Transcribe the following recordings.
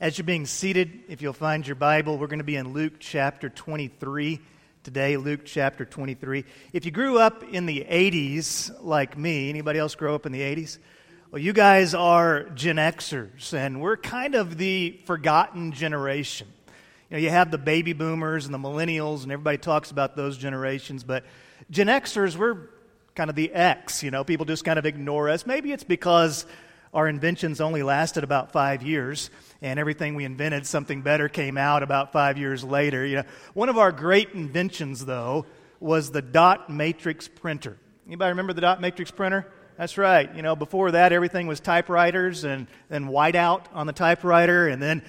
As you're being seated, if you'll find your Bible, we're going to be in Luke chapter 23 today, Luke chapter 23. If you grew up in the 80s like me, anybody else grow up in the 80s? Well, you guys are Gen Xers, and we're kind of the forgotten generation. You know, you have the baby boomers and the millennials, and everybody talks about those generations, but Gen Xers, we're kind of the X. You know, people just kind of ignore us. Maybe it's because our inventions only lasted about five years, and everything we invented, something better came out about five years later. You know, one of our great inventions, though, was the dot matrix printer. Anybody remember the dot matrix printer? That's right. You know, before that, everything was typewriters and then whiteout on the typewriter, and then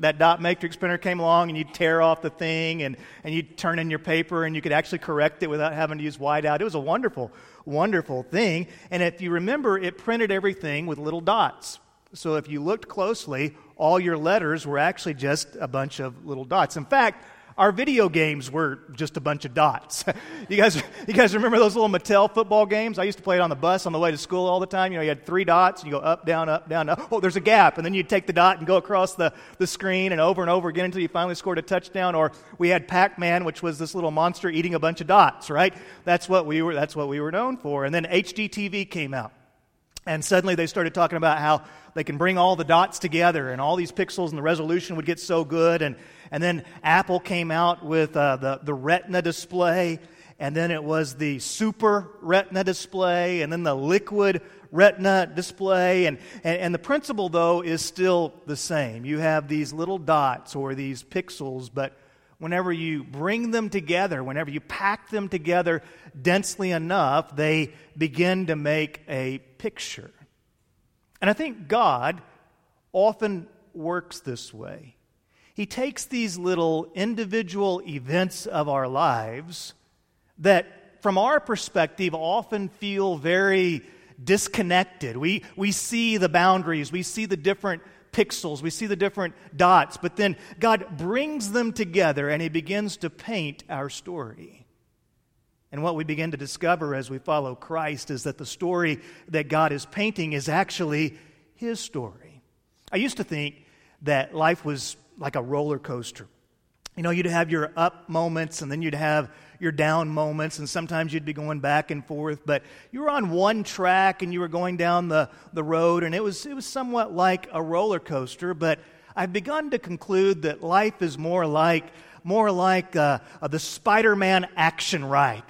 that dot matrix printer came along and you'd tear off the thing and, and you'd turn in your paper and you could actually correct it without having to use whiteout. It was a wonderful, wonderful thing. And if you remember, it printed everything with little dots. So if you looked closely, all your letters were actually just a bunch of little dots. In fact, our video games were just a bunch of dots. you guys, you guys remember those little Mattel football games? I used to play it on the bus on the way to school all the time. You know, you had three dots, and you go up, down, up, down. Up. Oh, there's a gap, and then you'd take the dot and go across the, the screen and over and over again until you finally scored a touchdown. Or we had Pac-Man, which was this little monster eating a bunch of dots. Right? That's what we were. That's what we were known for. And then HDTV came out. And suddenly they started talking about how they can bring all the dots together and all these pixels and the resolution would get so good. And, and then Apple came out with uh, the, the Retina display. And then it was the Super Retina display. And then the Liquid Retina display. And, and, and the principle, though, is still the same. You have these little dots or these pixels, but whenever you bring them together, whenever you pack them together densely enough, they begin to make a picture. And I think God often works this way. He takes these little individual events of our lives that, from our perspective, often feel very disconnected. We, we see the boundaries, we see the different pixels, we see the different dots, but then God brings them together and He begins to paint our story. And what we begin to discover as we follow Christ is that the story that God is painting is actually His story. I used to think that life was like a roller coaster. You know, you'd have your up moments and then you'd have your down moments, and sometimes you'd be going back and forth, but you were on one track and you were going down the, the road, and it was, it was somewhat like a roller coaster, but I've begun to conclude that life is more like, more like uh, uh, the Spider Man action ride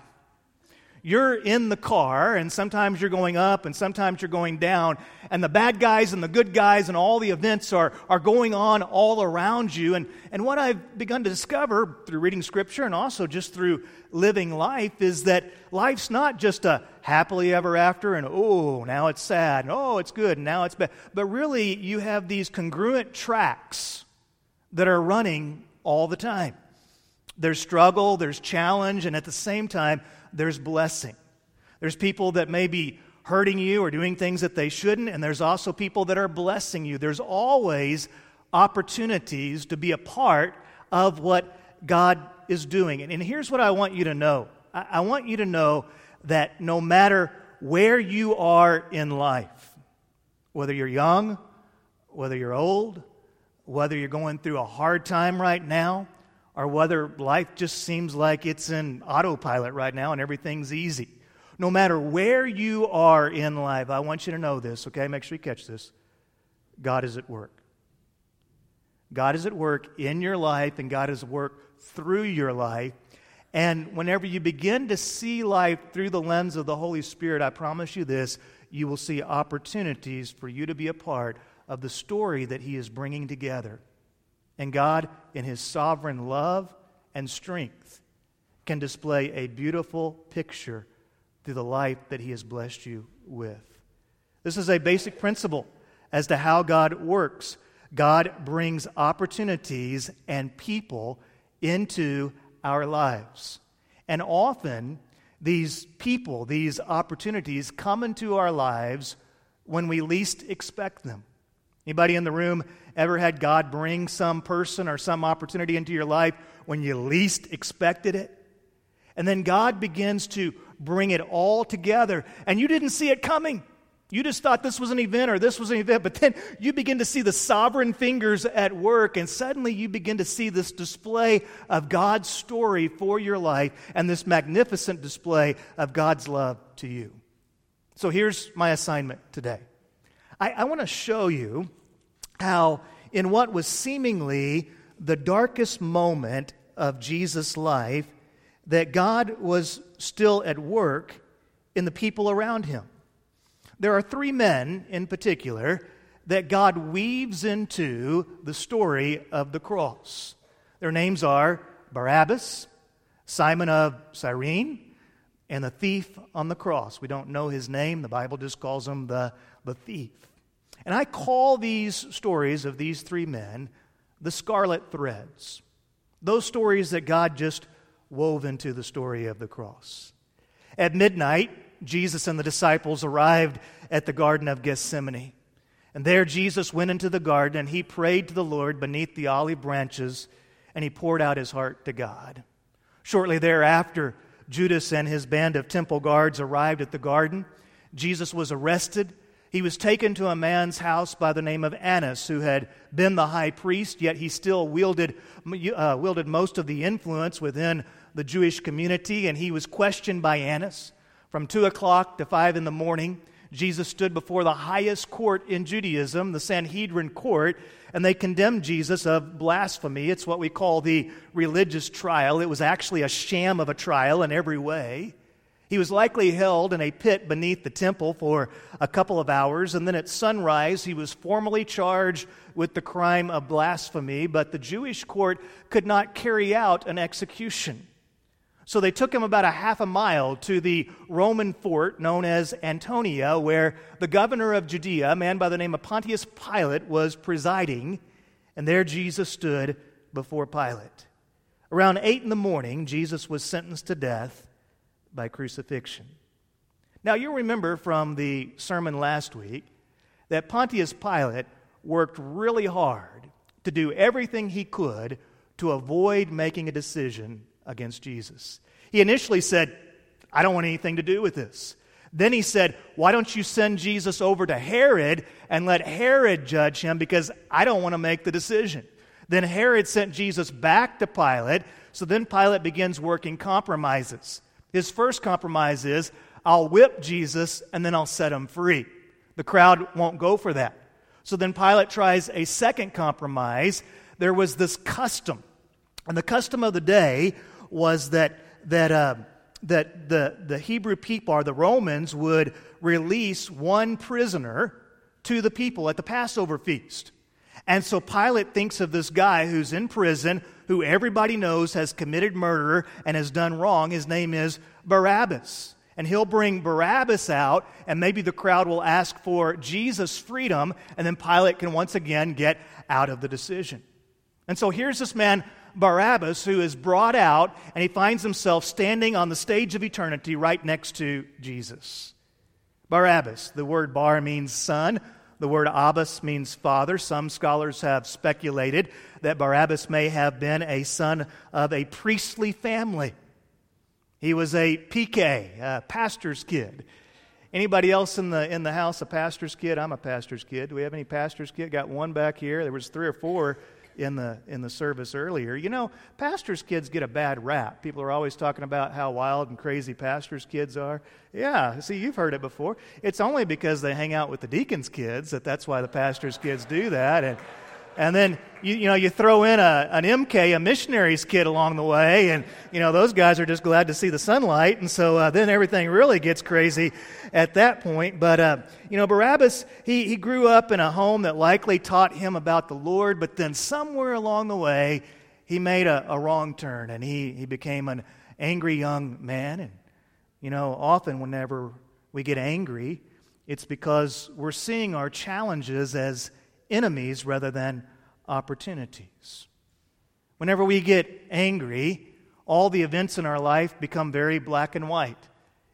you're in the car, and sometimes you're going up and sometimes you're going down, and the bad guys and the good guys and all the events are, are going on all around you. And, and what I've begun to discover through reading Scripture and also just through living life is that life's not just a happily ever after and oh, now it's sad, and oh, it's good, and now it's bad. But really, you have these congruent tracks that are running all the time. There's struggle, there's challenge, and at the same time, there's blessing. There's people that may be hurting you or doing things that they shouldn't, and there's also people that are blessing you. There's always opportunities to be a part of what God is doing. And, here's what I want you to know I, I want you to know that no matter where you are in life, whether you're young, whether you're old, whether you're going through a hard time right now, or whether life just seems like it's in autopilot right now and everything's easy. No matter where you are in life, I want you to know this, okay? Make sure you catch this. God is at work. God is at work in your life, and God is at work through your life. And whenever you begin to see life through the lens of the Holy Spirit, I promise you this you will see opportunities for you to be a part of the story that He is bringing together. And God, in His sovereign love and strength, can display a beautiful picture through the life that He has blessed you with. This is a basic principle as to how God works. God brings opportunities and people into our lives. And often, these people, these opportunities come into our lives when we least expect them. Anybody in the room ever had God bring some person or some opportunity into your life when you least expected it? And then God begins to bring it all together, and you didn't see it coming. You just thought this was an event or this was an event, but then you begin to see the sovereign fingers at work, and suddenly you begin to see this display of God's story for your life and this magnificent display of God's love to you. So here's my assignment today I, I want to show you how, in what was seemingly the darkest moment of Jesus' life, that God was still at work in the people around him there are three men in particular that God weaves into the story of the cross. Their names are Barabbas, Simon of Cyrene, and the thief on the cross. We don't know his name, the Bible just calls him the, the thief. And I call these stories of these three men the scarlet threads. Those stories that God just wove into the story of the cross. At midnight, Jesus and the disciples arrived at the Garden of Gethsemane. And there Jesus went into the garden and he prayed to the Lord beneath the olive branches and he poured out his heart to God. Shortly thereafter, Judas and his band of temple guards arrived at the garden. Jesus was arrested. He was taken to a man's house by the name of Annas, who had been the high priest, yet he still wielded, uh, wielded most of the influence within the Jewish community, and he was questioned by Annas. From 2 o'clock to 5 in the morning, Jesus stood before the highest court in Judaism, the Sanhedrin court, and they condemned Jesus of blasphemy. It's what we call the religious trial. It was actually a sham of a trial in every way. He was likely held in a pit beneath the temple for a couple of hours, and then at sunrise, he was formally charged with the crime of blasphemy, but the Jewish court could not carry out an execution. So they took him about a half a mile to the Roman fort known as Antonia, where the governor of Judea, a man by the name of Pontius Pilate, was presiding. And there Jesus stood before Pilate. Around 8 in the morning, Jesus was sentenced to death by crucifixion. Now, you'll remember from the sermon last week that Pontius Pilate worked really hard to do everything he could to avoid making a decision against Jesus. He initially said, I don't want anything to do with this. Then he said, Why don't you send Jesus over to Herod and let Herod judge him because I don't want to make the decision? Then Herod sent Jesus back to Pilate. So then Pilate begins working compromises. His first compromise is, I'll whip Jesus and then I'll set him free. The crowd won't go for that. So then Pilate tries a second compromise. There was this custom. And the custom of the day was that, that, uh, that the, the Hebrew people, or the Romans, would release one prisoner to the people at the Passover feast. And so Pilate thinks of this guy who's in prison, who everybody knows has committed murder and has done wrong. His name is Barabbas. And he'll bring Barabbas out, and maybe the crowd will ask for Jesus' freedom, and then Pilate can once again get out of the decision. And so here's this man Barabbas, who is brought out, and he finds himself standing on the stage of eternity right next to Jesus. Barabbas, the word bar means son. The word Abbas means father. Some scholars have speculated that Barabbas may have been a son of a priestly family. He was a PK, a pastor's kid. Anybody else in the in the house a pastor's kid? I'm a pastor's kid. Do we have any pastor's kid? Got one back here. There was three or four in the in the service earlier. You know, pastors' kids get a bad rap. People are always talking about how wild and crazy pastors' kids are. Yeah, see, you've heard it before. It's only because they hang out with the deacons' kids that that's why the pastors' kids do that. And and then you, you know you throw in a, an MK, a missionary's kid along the way, and you know those guys are just glad to see the sunlight, and so uh, then everything really gets crazy at that point. But uh, you know Barabbas, he he grew up in a home that likely taught him about the Lord, but then somewhere along the way he made a, a wrong turn, and he he became an angry young man. And you know often whenever we get angry, it's because we're seeing our challenges as enemies rather than opportunities. Whenever we get angry, all the events in our life become very black and white.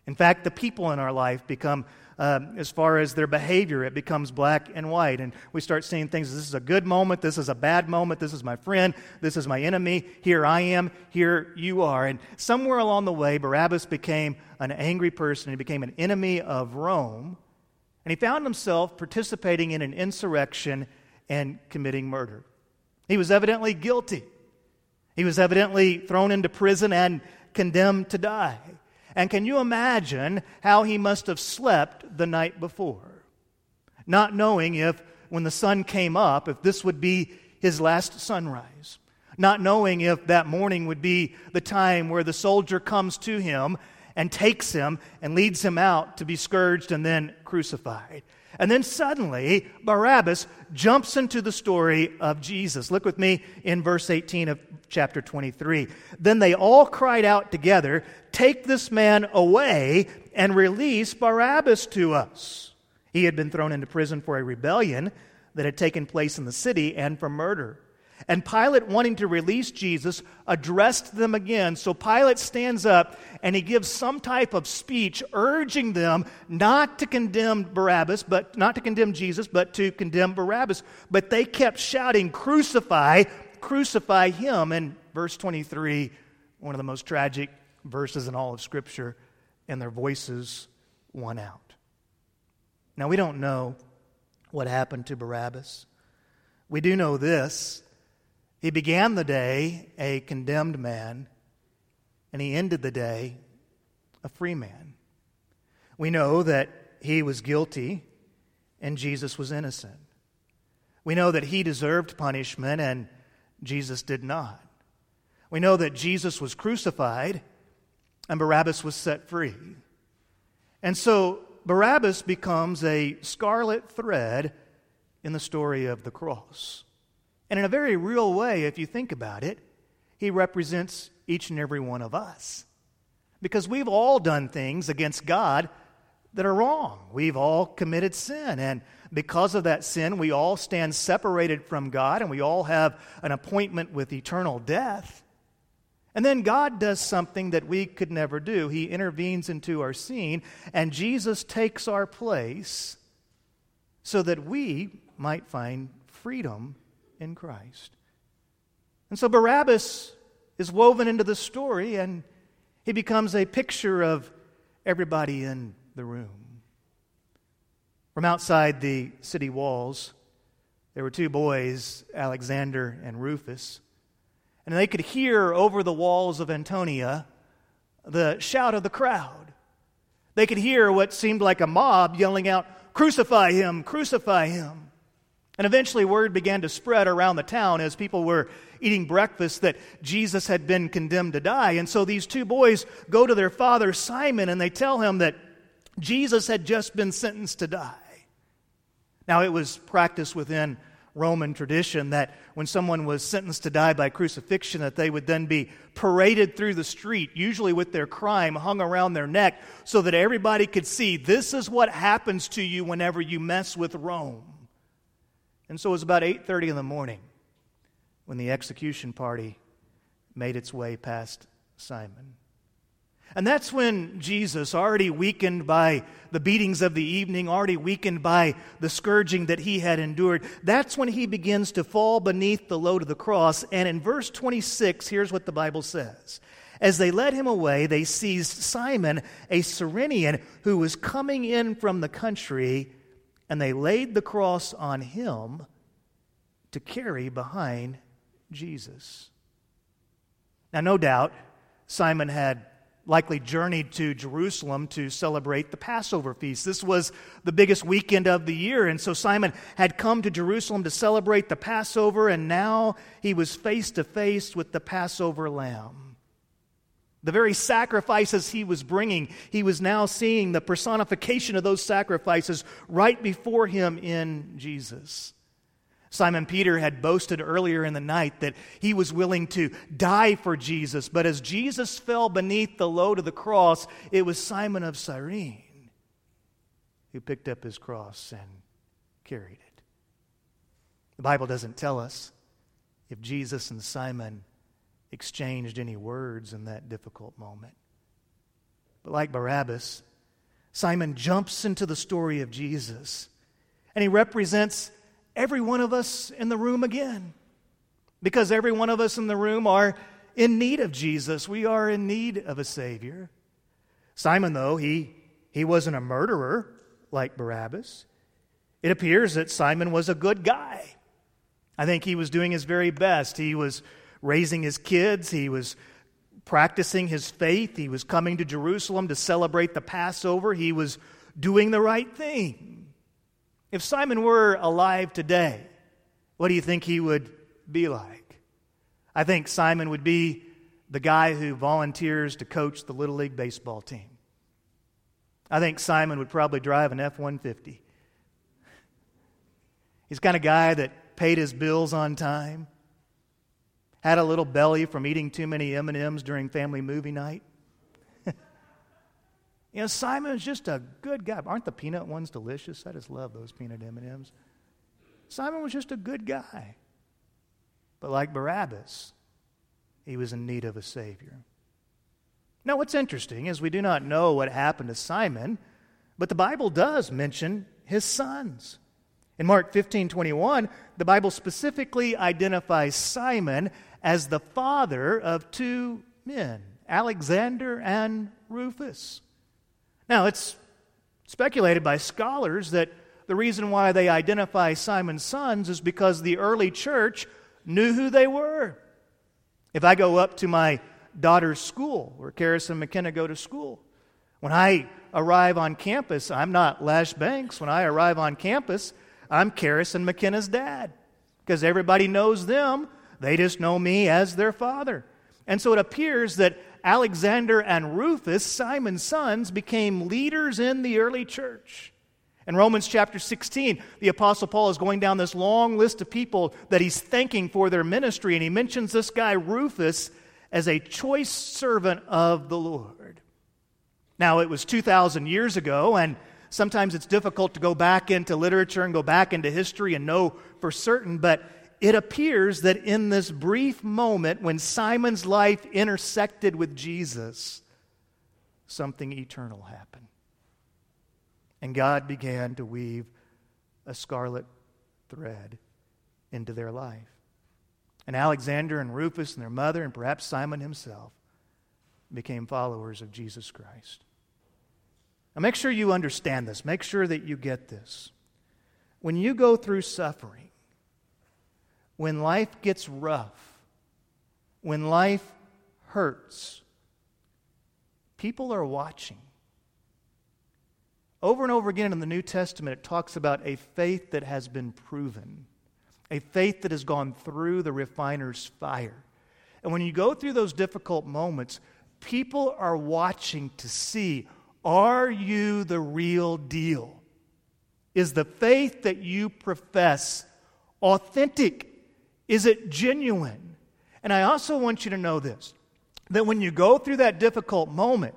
In fact, the people in our life become, uh, as far as their behavior, it becomes black and white. And we start seeing things this is a good moment, this is a bad moment, this is my friend, this is my enemy, here I am, here you are. And somewhere along the way, Barabbas became an angry person, he became an enemy of Rome. And he found himself participating in an insurrection and committing murder. He was evidently guilty. He was evidently thrown into prison and condemned to die. And can you imagine how he must have slept the night before? Not knowing if, when the sun came up, if this would be his last sunrise. Not knowing if that morning would be the time where the soldier comes to him and takes him and leads him out to be scourged and then crucified. And then suddenly, Barabbas jumps into the story of Jesus. Look with me in verse 18 of chapter 23. Then they all cried out together, Take this man away and release Barabbas to us. He had been thrown into prison for a rebellion that had taken place in the city and for murder. And Pilate, wanting to release Jesus, addressed them again. So Pilate stands up and he gives some type of speech urging them not to condemn Barabbas, but not to condemn Jesus, but to condemn Barabbas. But they kept shouting, Crucify, crucify him. And verse 23, one of the most tragic verses in all of Scripture, and their voices won out. Now, we don't know what happened to Barabbas. We do know this he began the day a condemned man, and he ended the day a free man. We know that he was guilty and Jesus was innocent. We know that he deserved punishment and Jesus did not. We know that Jesus was crucified and Barabbas was set free. And so Barabbas becomes a scarlet thread in the story of the cross. And in a very real way, if you think about it, he represents each and every one of us. Because we've all done things against God that are wrong. We've all committed sin. And because of that sin, we all stand separated from God and we all have an appointment with eternal death. And then God does something that we could never do. He intervenes into our scene, and Jesus takes our place so that we might find freedom in Christ. And so Barabbas is woven into the story, and he becomes a picture of everybody in the room. From outside the city walls, there were two boys, Alexander and Rufus, and they could hear over the walls of Antonia the shout of the crowd. They could hear what seemed like a mob yelling out, Crucify him! Crucify him! And eventually, word began to spread around the town as people were eating breakfast that Jesus had been condemned to die. And so these two boys go to their father, Simon, and they tell him that Jesus had just been sentenced to die. Now, it was practiced within Roman tradition that when someone was sentenced to die by crucifixion, that they would then be paraded through the street, usually with their crime hung around their neck, so that everybody could see this is what happens to you whenever you mess with Rome. And so it was about 8:30 in the morning when the execution party made its way past Simon. And that's when Jesus, already weakened by the beatings of the evening, already weakened by the scourging that he had endured, that's when he begins to fall beneath the load of the cross. And in verse 26, here's what the Bible says. As they led him away, they seized Simon, a Cyrenian, who was coming in from the country and they laid the cross on him to carry behind Jesus. Now, no doubt, Simon had likely journeyed to Jerusalem to celebrate the Passover feast. This was the biggest weekend of the year, and so Simon had come to Jerusalem to celebrate the Passover, and now he was face to face with the Passover lamb. The very sacrifices he was bringing, he was now seeing the personification of those sacrifices right before him in Jesus. Simon Peter had boasted earlier in the night that he was willing to die for Jesus, but as Jesus fell beneath the load of the cross, it was Simon of Cyrene who picked up his cross and carried it. The Bible doesn't tell us if Jesus and Simon exchanged any words in that difficult moment. But like Barabbas, Simon jumps into the story of Jesus, and he represents every one of us in the room again. Because every one of us in the room are in need of Jesus. We are in need of a Savior. Simon, though, he, he wasn't a murderer, like Barabbas. It appears that Simon was a good guy. I think he was doing his very best. He was raising his kids, he was practicing his faith, he was coming to Jerusalem to celebrate the Passover, he was doing the right thing. If Simon were alive today, what do you think he would be like? I think Simon would be the guy who volunteers to coach the Little League baseball team. I think Simon would probably drive an F 150. He's kind of guy that paid his bills on time, had a little belly from eating too many M&Ms during family movie night. you know, Simon is just a good guy. Aren't the peanut ones delicious? I just love those peanut M&Ms. Simon was just a good guy. But like Barabbas, he was in need of a Savior. Now, what's interesting is we do not know what happened to Simon, but the Bible does mention his sons. In Mark 15 21, the Bible specifically identifies Simon as the father of two men, Alexander and Rufus. Now, it's speculated by scholars that the reason why they identify Simon's sons is because the early church knew who they were. If I go up to my daughter's school, where Karis and McKenna go to school, when I arrive on campus, I'm not Lash Banks. When I arrive on campus, I'm Karis and McKenna's dad because everybody knows them. They just know me as their father. And so it appears that Alexander and Rufus, Simon's sons, became leaders in the early church. In Romans chapter 16, the Apostle Paul is going down this long list of people that he's thanking for their ministry, and he mentions this guy, Rufus, as a choice servant of the Lord. Now, it was 2,000 years ago, and sometimes it's difficult to go back into literature and go back into history and know for certain, but it appears that in this brief moment when Simon's life intersected with Jesus, something eternal happened. And God began to weave a scarlet thread into their life. And Alexander and Rufus and their mother, and perhaps Simon himself, became followers of Jesus Christ. Now, make sure you understand this. Make sure that you get this. When you go through suffering, when life gets rough, when life hurts, people are watching. Over and over again in the New Testament, it talks about a faith that has been proven, a faith that has gone through the refiner's fire. And when you go through those difficult moments, people are watching to see are you the real deal? Is the faith that you profess authentic? Is it genuine? And I also want you to know this that when you go through that difficult moment,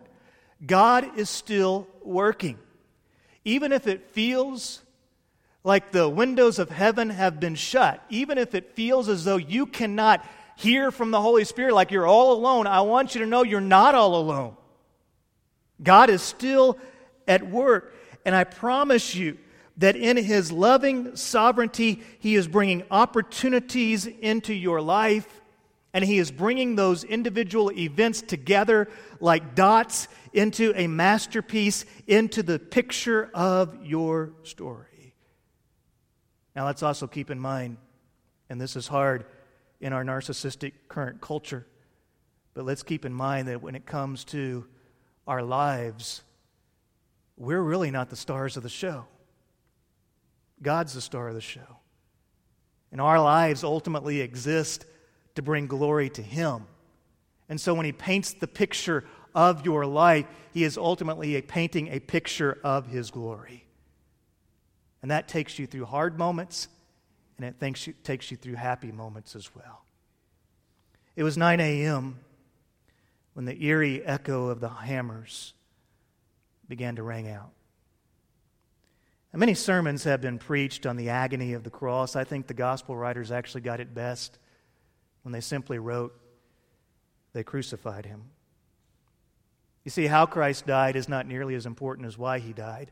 God is still working. Even if it feels like the windows of heaven have been shut, even if it feels as though you cannot hear from the Holy Spirit, like you're all alone, I want you to know you're not all alone. God is still at work. And I promise you that in His loving sovereignty, He is bringing opportunities into your life. And he is bringing those individual events together like dots into a masterpiece, into the picture of your story. Now, let's also keep in mind, and this is hard in our narcissistic current culture, but let's keep in mind that when it comes to our lives, we're really not the stars of the show. God's the star of the show. And our lives ultimately exist to bring glory to Him. And so when He paints the picture of your life, He is ultimately painting a picture of His glory. And that takes you through hard moments, and it takes you through happy moments as well. It was 9 a.m. when the eerie echo of the hammers began to ring out. Many sermons have been preached on the agony of the cross. I think the gospel writers actually got it best when they simply wrote, They crucified him. You see, how Christ died is not nearly as important as why he died.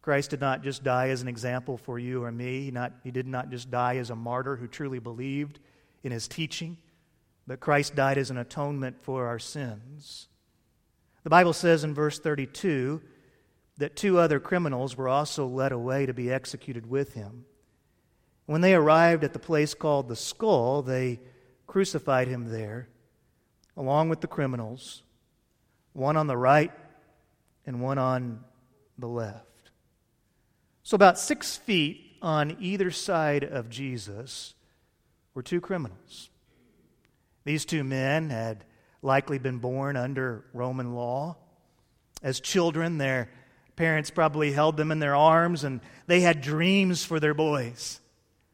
Christ did not just die as an example for you or me. He, not, he did not just die as a martyr who truly believed in his teaching, but Christ died as an atonement for our sins. The Bible says in verse 32 that two other criminals were also led away to be executed with him. When they arrived at the place called the skull, they crucified him there, along with the criminals, one on the right and one on the left. So, about six feet on either side of Jesus were two criminals. These two men had likely been born under Roman law. As children, their parents probably held them in their arms and they had dreams for their boys.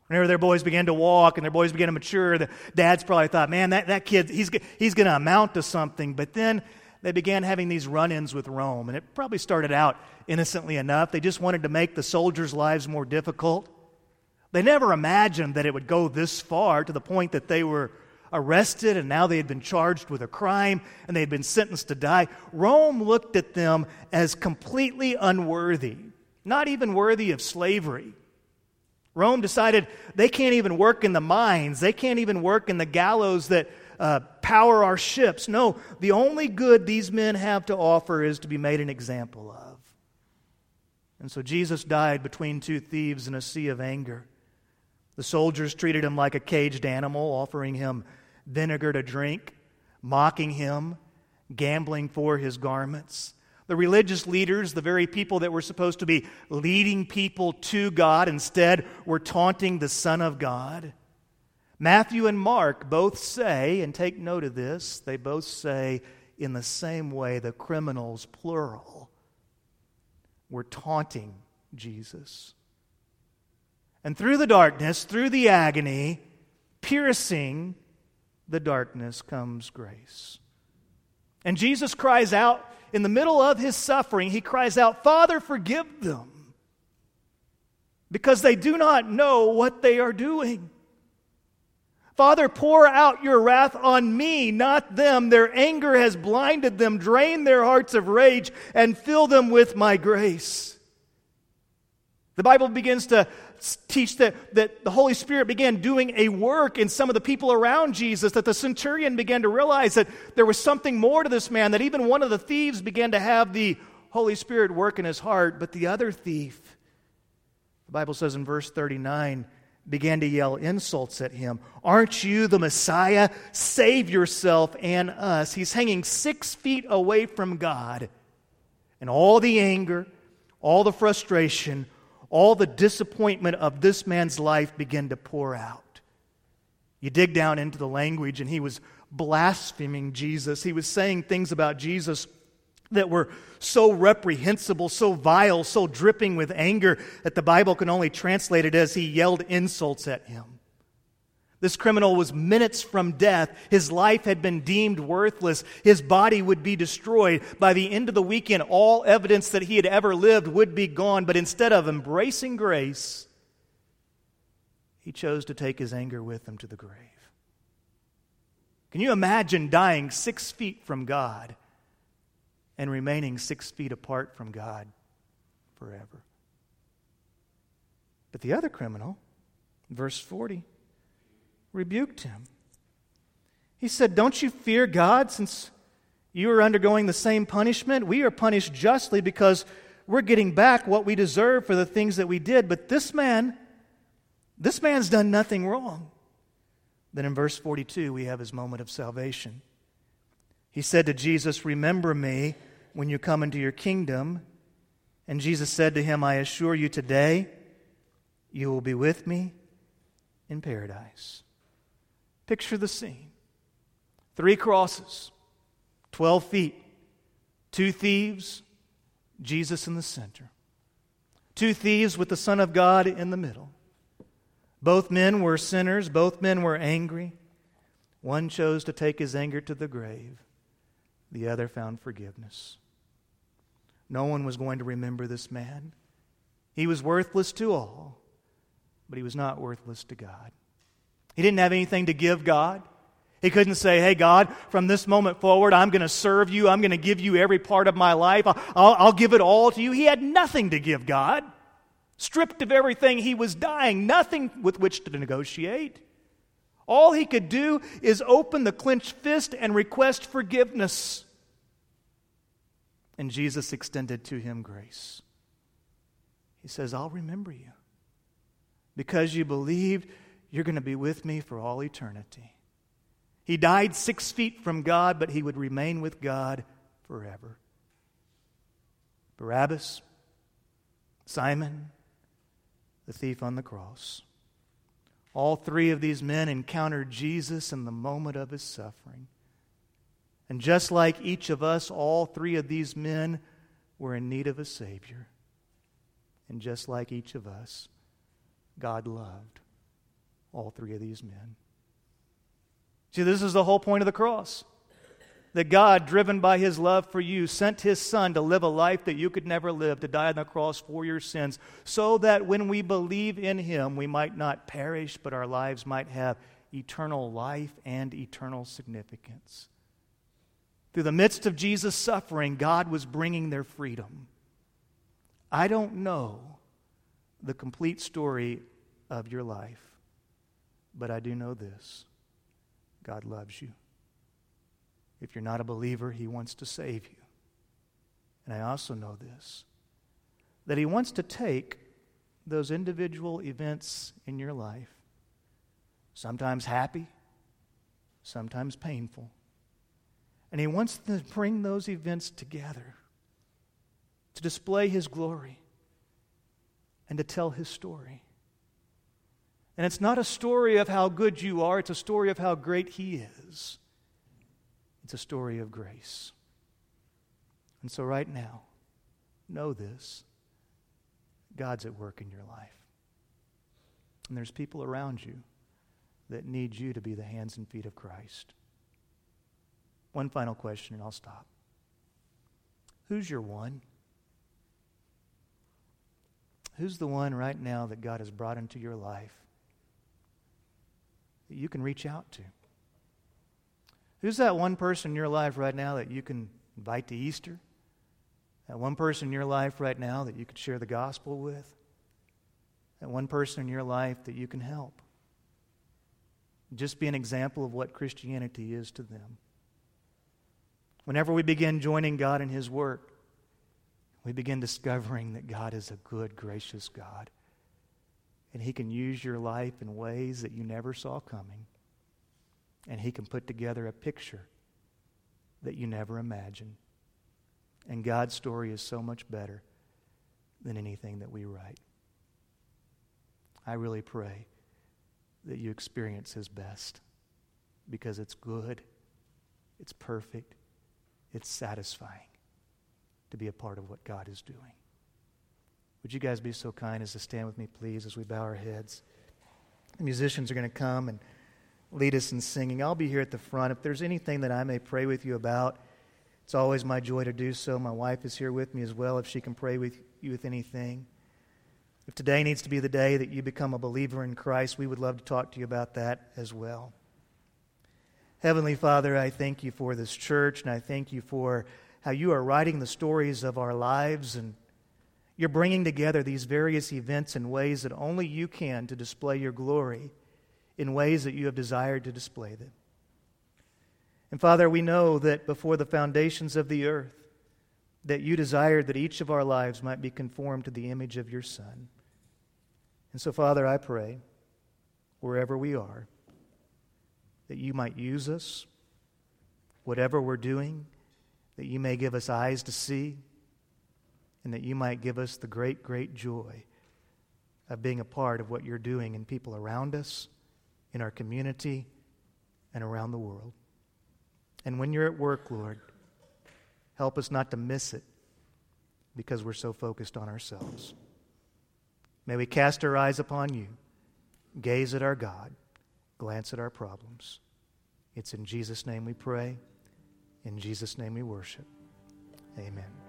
Whenever their boys began to walk and their boys began to mature, the dads probably thought, man, that, that kid, he's, he's going to amount to something. But then they began having these run ins with Rome. And it probably started out innocently enough. They just wanted to make the soldiers' lives more difficult. They never imagined that it would go this far to the point that they were arrested and now they had been charged with a crime and they had been sentenced to die. Rome looked at them as completely unworthy, not even worthy of slavery. Rome decided they can't even work in the mines, they can't even work in the gallows that uh, power our ships. No, the only good these men have to offer is to be made an example of. And so Jesus died between two thieves in a sea of anger. The soldiers treated him like a caged animal, offering him vinegar to drink, mocking him, gambling for his garments. The religious leaders, the very people that were supposed to be leading people to God, instead were taunting the Son of God. Matthew and Mark both say, and take note of this, they both say in the same way the criminals, plural, were taunting Jesus. And through the darkness, through the agony, piercing the darkness comes grace. And Jesus cries out in the middle of his suffering, he cries out, Father, forgive them, because they do not know what they are doing. Father, pour out your wrath on me, not them. Their anger has blinded them. Drain their hearts of rage and fill them with my grace. The Bible begins to teach that, that the Holy Spirit began doing a work in some of the people around Jesus, that the centurion began to realize that there was something more to this man, that even one of the thieves began to have the Holy Spirit work in his heart, but the other thief, the Bible says in verse 39, began to yell insults at him. Aren't you the Messiah? Save yourself and us. He's hanging six feet away from God. And all the anger, all the frustration, all the disappointment of this man's life began to pour out. You dig down into the language, and he was blaspheming Jesus. He was saying things about Jesus that were so reprehensible, so vile, so dripping with anger that the Bible can only translate it as he yelled insults at him. This criminal was minutes from death. His life had been deemed worthless. His body would be destroyed. By the end of the weekend, all evidence that he had ever lived would be gone. But instead of embracing grace, he chose to take his anger with him to the grave. Can you imagine dying six feet from God and remaining six feet apart from God forever. But the other criminal, verse 40, rebuked him. He said, Don't you fear God since you are undergoing the same punishment? We are punished justly because we're getting back what we deserve for the things that we did. But this man, this man's done nothing wrong. Then in verse 42, we have his moment of salvation. He said to Jesus, Remember me when you come into your kingdom. And Jesus said to him, I assure you today, you will be with me in paradise. Picture the scene three crosses, 12 feet, two thieves, Jesus in the center, two thieves with the Son of God in the middle. Both men were sinners, both men were angry. One chose to take his anger to the grave. The other found forgiveness. No one was going to remember this man. He was worthless to all, but he was not worthless to God. He didn't have anything to give God. He couldn't say, Hey, God, from this moment forward, I'm going to serve you. I'm going to give you every part of my life. I'll, I'll, give it all to you. He had nothing to give God. Stripped of everything, he was dying, nothing with which to negotiate. All he could do is open the clenched fist and request forgiveness. And Jesus extended to him grace. He says, I'll remember you. Because you believed, you're going to be with me for all eternity. He died six feet from God, but he would remain with God forever. Barabbas, Simon, the thief on the cross. All three of these men encountered Jesus in the moment of his suffering. And just like each of us, all three of these men were in need of a Savior. And just like each of us, God loved all three of these men. See, this is the whole point of the cross. That God, driven by his love for you, sent his Son to live a life that you could never live, to die on the cross for your sins, so that when we believe in him, we might not perish, but our lives might have eternal life and eternal significance. Through the midst of Jesus' suffering, God was bringing their freedom. I don't know the complete story of your life, but I do know this God loves you. If you're not a believer, He wants to save you. And I also know this that He wants to take those individual events in your life, sometimes happy, sometimes painful, and He wants to bring those events together to display His glory and to tell His story. And it's not a story of how good you are, it's a story of how great He is. It's a story of grace. And so, right now, know this God's at work in your life. And there's people around you that need you to be the hands and feet of Christ. One final question, and I'll stop. Who's your one? Who's the one right now that God has brought into your life that you can reach out to? Who's that one person in your life right now that you can invite to Easter? That one person in your life right now that you could share the gospel with? That one person in your life that you can help? Just be an example of what Christianity is to them. Whenever we begin joining God in His work, we begin discovering that God is a good, gracious God. And He can use your life in ways that you never saw coming. And He can put together a picture that you never imagined. And God's story is so much better than anything that we write. I really pray that you experience His best because it's good, it's perfect, it's satisfying to be a part of what God is doing. Would you guys be so kind as to stand with me, please, as we bow our heads? The musicians are going to come and lead us in singing. I'll be here at the front. If there's anything that I may pray with you about, it's always my joy to do so. My wife is here with me as well if she can pray with you with anything. If today needs to be the day that you become a believer in Christ, we would love to talk to you about that as well. Heavenly Father, I thank you for this church, and I thank you for how you are writing the stories of our lives and you're bringing together these various events in ways that only you can to display your glory in ways that you have desired to display them. And Father, we know that before the foundations of the earth, that you desired that each of our lives might be conformed to the image of your Son. And so, Father, I pray, wherever we are, that you might use us, whatever we're doing, that you may give us eyes to see, and that you might give us the great, great joy of being a part of what you're doing in people around us, in our community, and around the world. And when you're at work, Lord, help us not to miss it because we're so focused on ourselves. May we cast our eyes upon you, gaze at our God, glance at our problems. It's in Jesus' name we pray. In Jesus' name we worship. Amen.